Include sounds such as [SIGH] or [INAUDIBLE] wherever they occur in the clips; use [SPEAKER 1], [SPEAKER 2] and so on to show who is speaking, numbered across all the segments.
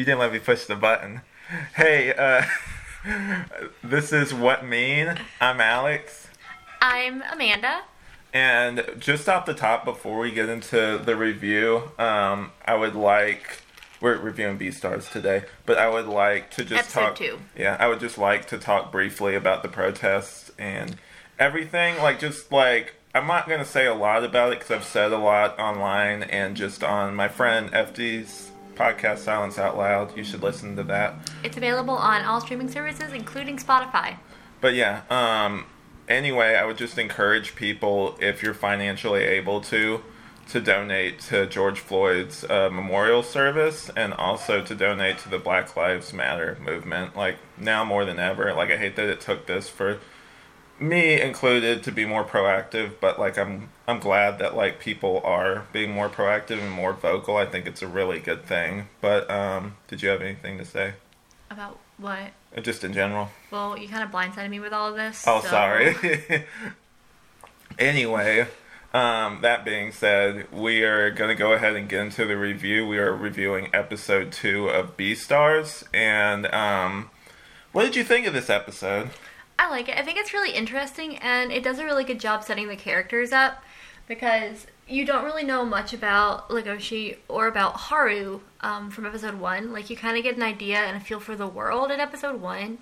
[SPEAKER 1] You didn't let me push the button. Hey, uh, [LAUGHS] this is Wut Mean. I'm Alex.
[SPEAKER 2] I'm Amanda.
[SPEAKER 1] And just off the top, before we get into the review, um, I would like. We're reviewing Beastars today, but I would like to just
[SPEAKER 2] Episode
[SPEAKER 1] talk.
[SPEAKER 2] two.
[SPEAKER 1] Yeah, I would just like to talk briefly about the protests and everything. Like, just like I'm not gonna say a lot about it because I've said a lot online and just on my friend FD's podcast, Silence Out Loud. You should listen to that.
[SPEAKER 2] It's available on all streaming services, including Spotify.
[SPEAKER 1] But yeah, um, anyway, I would just encourage people, if you're financially able to, to donate to George Floyd's uh, memorial service and also to donate to the Black Lives Matter movement. Like, now more than ever. Like, I hate that it took this for me included to be more proactive but like i'm i'm glad that like people are being more proactive and more vocal i think it's a really good thing but um did you have anything to say
[SPEAKER 2] About what?
[SPEAKER 1] Uh, just in general
[SPEAKER 2] Well, you kind of blindsided me with all of this.
[SPEAKER 1] Oh,
[SPEAKER 2] so-
[SPEAKER 1] sorry. [LAUGHS] anyway, um, that being said, we are going to go ahead and get into the review. We are reviewing episode two of Beastars. And um, what did you think of this episode?
[SPEAKER 2] I like it. I think it's really interesting, and it does a really good job setting the characters up because you don't really know much about Legoshi or about Haru um, from episode one. Like, you kind of get an idea and a feel for the world in episode one,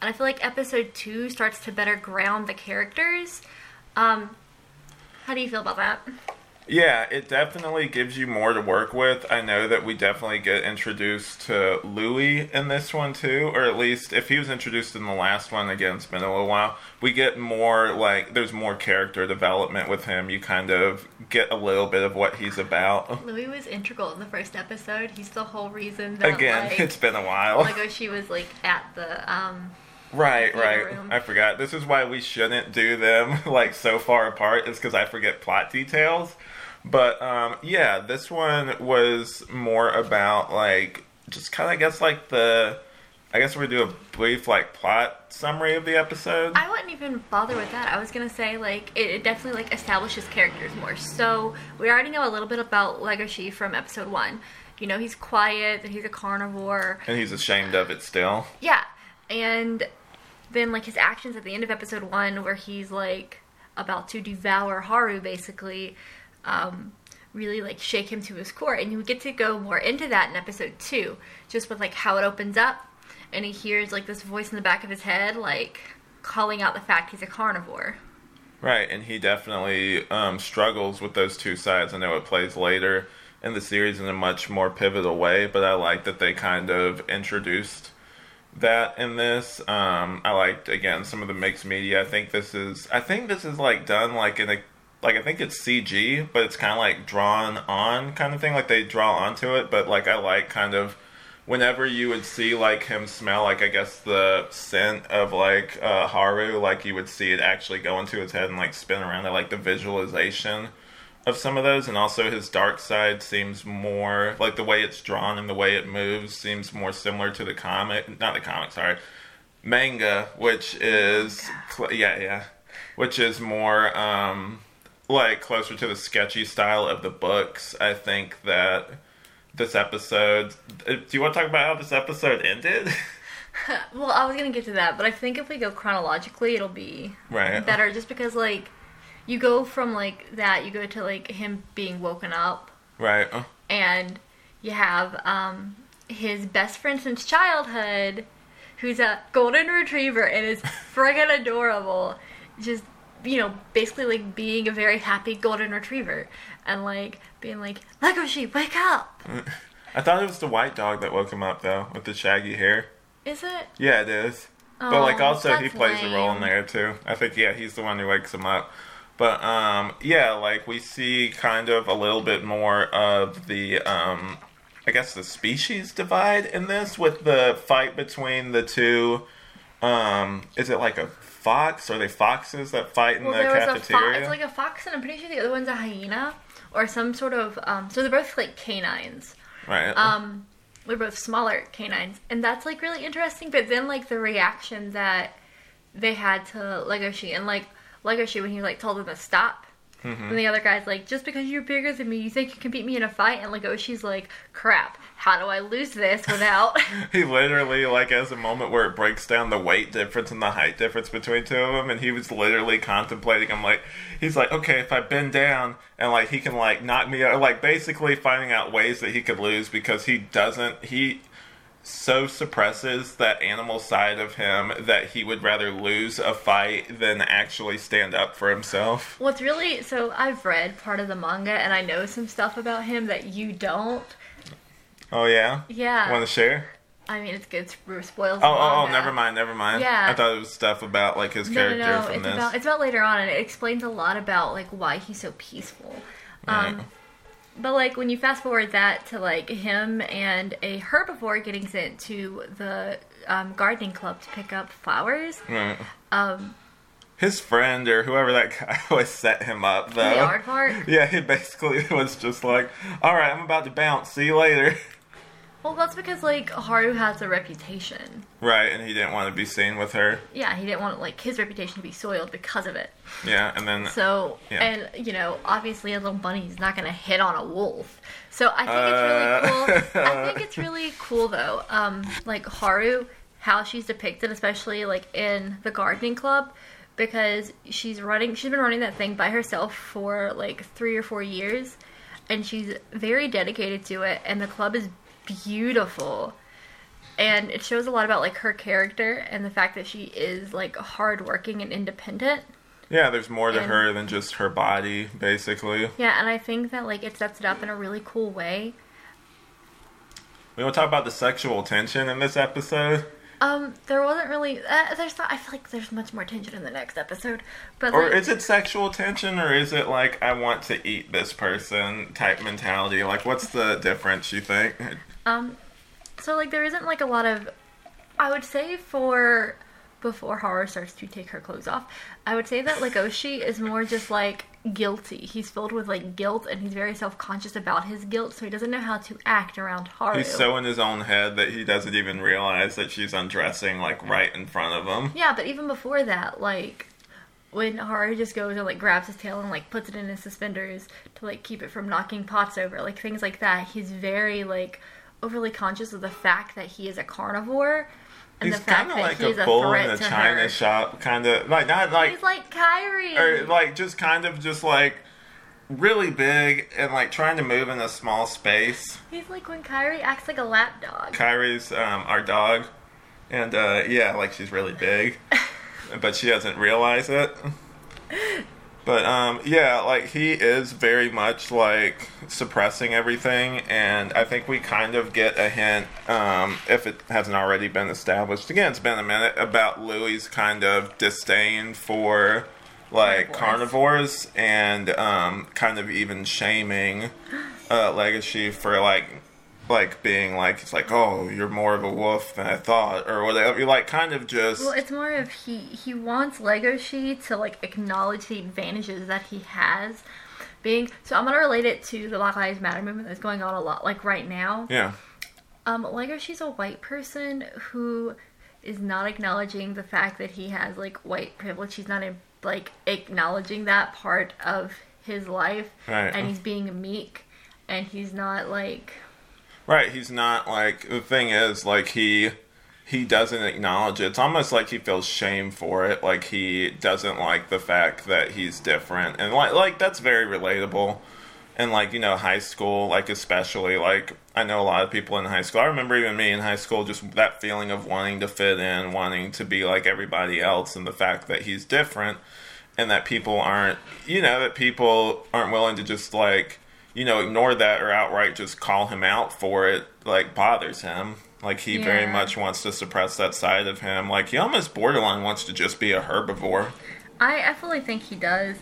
[SPEAKER 2] and I feel like episode two starts to better ground the characters. Um, how do you feel about that?
[SPEAKER 1] Yeah, it definitely gives you more to work with. I know that we definitely get introduced to Louis in this one too, or at least if he was introduced in the last one, again, it's been a little while. We get more like there's more character development with him. You kind of get a little bit of what he's about. [LAUGHS]
[SPEAKER 2] Louis was integral in the first episode. He's the whole reason that
[SPEAKER 1] Again,
[SPEAKER 2] like,
[SPEAKER 1] it's been a while.
[SPEAKER 2] she was like at the um
[SPEAKER 1] Right, right.
[SPEAKER 2] room.
[SPEAKER 1] I forgot. This is why we shouldn't do them [LAUGHS] like so far apart. Is because I forget plot details. But um, yeah, this one was more about like just kind of I guess like the I guess we do a brief like plot summary of the episode.
[SPEAKER 2] I wouldn't even bother with that. I was gonna say like it, it definitely like establishes characters more. So we already know a little bit about Legoshi from episode one. You know he's quiet, that he's a carnivore.
[SPEAKER 1] and he's ashamed of it still.
[SPEAKER 2] Yeah, and then like his actions at the end of episode one, where he's like about to devour Haru, basically, um, really like shake him to his core. And you get to go more into that in episode two, just with like how it opens up, and he hears like this voice in the back of his head, like calling out the fact he's a carnivore.
[SPEAKER 1] Right, and he definitely um, struggles with those two sides. I know it plays later in the series in a much more pivotal way, but I like that they kind of introduced that in this. Um, I liked again some of the mixed media. I think this is I think this is like done like in a like I think it's CG, but it's kind of like drawn on kind of thing. Like they draw onto it, but like I like kind of whenever you would see like him smell like I guess the scent of like uh, Haru, like you would see it actually go into his head and like spin around. I like the visualization of some of those, and also his dark side seems more like the way it's drawn and the way it moves seems more similar to the comic, not the comic, sorry, manga, which is yeah, yeah, which is more um like closer to the sketchy style of the books. I think that this episode. uh, Do you want to talk about how this episode ended? [LAUGHS]
[SPEAKER 2] Well, I was gonna get to that, but I think if we go chronologically, it'll be
[SPEAKER 1] right.
[SPEAKER 2] better just because like you go from like that you go to like him being woken up
[SPEAKER 1] Right.
[SPEAKER 2] And you have um his best friend since childhood who's a golden retriever and is [LAUGHS] friggin' adorable just you know basically like being a very happy golden retriever and like being like legoshi wake up [LAUGHS]
[SPEAKER 1] I thought it was the white dog that woke him up though, with the shaggy hair.
[SPEAKER 2] is it
[SPEAKER 1] Yeah, it is. but like
[SPEAKER 2] Oh,
[SPEAKER 1] also he plays a role in there too. I think yeah, he's the one who wakes him up. But um yeah, like we see kind of a little bit more of the um I guess the species divide in this with the fight between the two um is it like a fox? Are they foxes that fight in
[SPEAKER 2] well
[SPEAKER 1] the
[SPEAKER 2] there was a
[SPEAKER 1] cafeteria?
[SPEAKER 2] fox it's like a fox and i'm pretty sure the other one's a hyena or some sort of um so they're both like canines
[SPEAKER 1] right.
[SPEAKER 2] um we're both smaller canines and that's like really interesting but then like the reaction that they had to legoshi and like legoshi when he like told them to stop And the other guy's like, just because you're bigger than me, you think you can beat me in a fight? And Legoshi's like, crap, how do I lose this without. [LAUGHS]
[SPEAKER 1] He literally like has a moment where it breaks down the weight difference and the height difference between two of them, and he was literally contemplating. I'm like, he's like, okay, if I bend down and like he can like knock me out, like basically finding out ways that he could lose because he doesn't he so suppresses that animal side of him that he would rather lose a fight than actually stand up for himself.
[SPEAKER 2] What's really. So I've read part of the manga and I know some stuff about him that you don't.
[SPEAKER 1] Oh yeah,
[SPEAKER 2] Yeah.
[SPEAKER 1] want to share?
[SPEAKER 2] I mean, it's good. It spoils
[SPEAKER 1] Oh, oh, oh, never mind, never mind.
[SPEAKER 2] Yeah.
[SPEAKER 1] I thought it was stuff about like his
[SPEAKER 2] No,
[SPEAKER 1] character
[SPEAKER 2] no, no.
[SPEAKER 1] from
[SPEAKER 2] It's
[SPEAKER 1] this.
[SPEAKER 2] about it's about later on, and it explains a lot about like why he's so peaceful. Um,
[SPEAKER 1] Right.
[SPEAKER 2] But like when you fast forward that to like him and a herbivore getting sent to the um, gardening club to pick up flowers.
[SPEAKER 1] Right.
[SPEAKER 2] Um,
[SPEAKER 1] His friend or whoever that guy [LAUGHS] always set him up though.
[SPEAKER 2] the aardvark.
[SPEAKER 1] Yeah, he basically [LAUGHS] was just like, "All right, I'm about to bounce. See you later."
[SPEAKER 2] Well, that's because like Haru has a reputation.
[SPEAKER 1] Right, and he didn't want to be seen with her.
[SPEAKER 2] Yeah, he didn't want like his reputation to be soiled because of it.
[SPEAKER 1] Yeah, and then
[SPEAKER 2] So,
[SPEAKER 1] Yeah.
[SPEAKER 2] and you know, obviously, a little bunny's not going to hit on a wolf. So I think
[SPEAKER 1] Uh.
[SPEAKER 2] it's really cool. I [LAUGHS] think it's really cool though. Um, like Haru, how she's depicted, especially like in the gardening club, because she's running. She's been running that thing by herself for like three or four years, and she's very dedicated to it. And the club is beautiful. And it shows a lot about like her character and the fact that she is like hardworking and independent.
[SPEAKER 1] yeah, there's more to
[SPEAKER 2] and-
[SPEAKER 1] her than just her body, basically.
[SPEAKER 2] Yeah, and I think that like it sets it up in a really cool way.
[SPEAKER 1] We want to talk about the sexual tension in this episode,
[SPEAKER 2] Um, there wasn't really. Uh, there's not. I feel like there's much more tension in the next episode. But
[SPEAKER 1] or
[SPEAKER 2] like,
[SPEAKER 1] is it sexual tension, or is it like I want to eat this person type mentality? Like, what's the difference? You think?
[SPEAKER 2] Um, so like there isn't like a lot of. I would say for before Haru starts to take her clothes off, I would say that Legoshi is more just like guilty. He's filled with like guilt, and he's very self conscious about his guilt, so he doesn't know how to act around Haru.
[SPEAKER 1] He's so in his own head that he doesn't even realize that she's undressing like right in front of him.
[SPEAKER 2] Yeah, but even before that, like when Haru just goes and like grabs his tail and like puts it in his suspenders to like keep it from knocking pots over, like things like that, he's very like overly conscious of the fact that he is a carnivore and
[SPEAKER 1] He's
[SPEAKER 2] the fact
[SPEAKER 1] kind of
[SPEAKER 2] that
[SPEAKER 1] like
[SPEAKER 2] he's
[SPEAKER 1] a
[SPEAKER 2] a,
[SPEAKER 1] bull
[SPEAKER 2] threat
[SPEAKER 1] in a china
[SPEAKER 2] her.
[SPEAKER 1] shop, kind of like not like
[SPEAKER 2] He's like Kyrie.
[SPEAKER 1] or like just kind of just like really big and like trying to move in a small space.
[SPEAKER 2] he's like when Kyrie acts like a lap dog.
[SPEAKER 1] Kyrie's um, our dog, and uh, yeah, like she's really big, [LAUGHS] but she doesn't realize it. But um, yeah, like he is very much like suppressing everything, and I think we kind of get a hint, um, if it hasn't already been established. Again, it's been a minute about Louis' kind of disdain for like
[SPEAKER 2] Carnivores.
[SPEAKER 1] carnivores, and um, kind of even shaming uh, Legoshi for like like being like it's like oh you're more of a wolf than I thought or whatever. You're like kind of just
[SPEAKER 2] Well, it's more of he he wants Lego Legoshi to like acknowledge the advantages that he has. Being so, I'm gonna relate it to the Black Lives Matter movement that's going on a lot, like right now.
[SPEAKER 1] yeah.
[SPEAKER 2] Um, Legoshi's a white person who is not acknowledging the fact that he has like white privilege. He's not like acknowledging that part of his life,
[SPEAKER 1] Right.
[SPEAKER 2] and he's being meek, and he's not like
[SPEAKER 1] Right, he's not like the thing is like he he doesn't acknowledge it. It's almost like he feels shame for it. Like he doesn't like the fact that he's different. And like like that's very relatable. And like, you know, high school, like especially like I know a lot of people in high school. I remember even me in high school just that feeling of wanting to fit in, wanting to be like everybody else and the fact that he's different and that people aren't you know, that people aren't willing to just like you know, ignore that or outright just call him out for it, like bothers him. Like he very much wants to suppress that side of him. Like he almost borderline wants to just be a herbivore.
[SPEAKER 2] I, I fully think he does.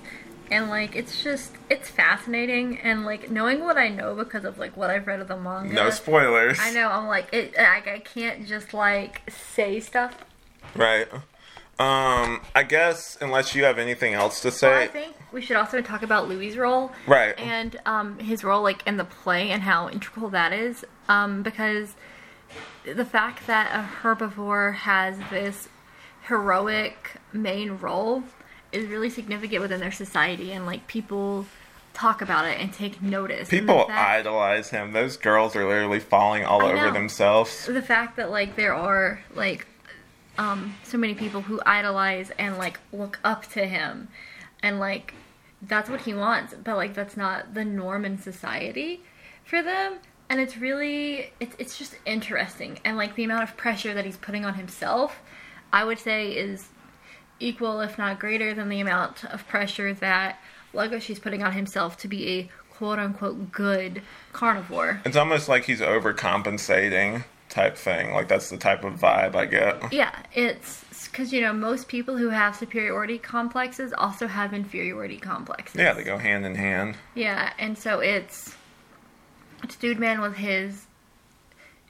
[SPEAKER 2] And like it's just it's fascinating and like knowing what I know because of like what I've read of the manga.
[SPEAKER 1] No spoilers.
[SPEAKER 2] I know I'm like it I, I can't just like say stuff.
[SPEAKER 1] Right. Um, I guess unless you have anything else to
[SPEAKER 2] So I think we should also talk about Louis' role.
[SPEAKER 1] Right.
[SPEAKER 2] And um his role like in the play and how integral that is. Um because the fact that a herbivore has this heroic main role is really significant within their society, and like people talk about it and take notice.
[SPEAKER 1] People
[SPEAKER 2] fact-
[SPEAKER 1] idolize him. Those girls are literally falling all
[SPEAKER 2] I
[SPEAKER 1] over
[SPEAKER 2] know.
[SPEAKER 1] themselves.
[SPEAKER 2] the fact that like there are like um so many people who idolize and like look up to him. And like that's what he wants but like that's not the norm in society for them. And it's really it's it's just interesting. And like the amount of pressure that he's putting on himself i would say is equal if not greater than the amount of pressure that Legoshi's putting on himself to be a quote unquote good carnivore.
[SPEAKER 1] It's almost like he's overcompensating type thing. Like that's the type of vibe I get.
[SPEAKER 2] Yeah, it's because you know most people who have superiority complexes also have inferiority complexes.
[SPEAKER 1] Yeah, they go hand in hand.
[SPEAKER 2] Yeah, and so it's it's Dude Man with his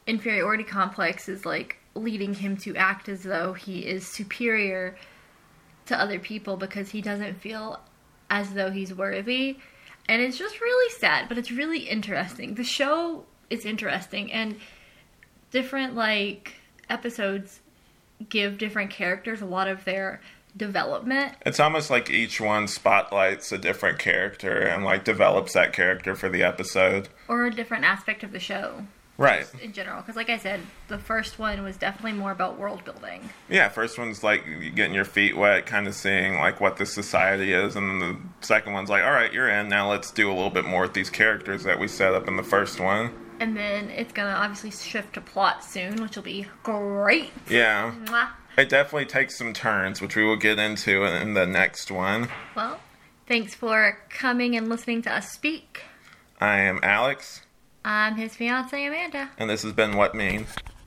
[SPEAKER 2] inferiority complex is like leading him to act as though he is superior to other people because he doesn't feel as though he's worthy. And it's just really sad, but it's really interesting. The show is interesting and different like episodes give different characters a lot of their development.
[SPEAKER 1] It's almost like each one spotlights a different character and like develops that character for the episode.
[SPEAKER 2] or a different aspect of the show
[SPEAKER 1] Right.
[SPEAKER 2] in general. Because, like I said, the first one was definitely more about world building.
[SPEAKER 1] Yeah, first one's like getting your feet wet, kind of seeing like what this society is, and then the second one's like, all right, you're in. Now let's do a little bit more with these characters that we set up in the first one.
[SPEAKER 2] And then it's gonna obviously shift to plot soon, which will be great.
[SPEAKER 1] Yeah,
[SPEAKER 2] Mwah.
[SPEAKER 1] it definitely takes some turns, which we will get into in, in the next one.
[SPEAKER 2] Well, thanks for coming and listening to us speak.
[SPEAKER 1] I am Alex,
[SPEAKER 2] I'm his fiance Amanda.
[SPEAKER 1] and this has been Wut Means.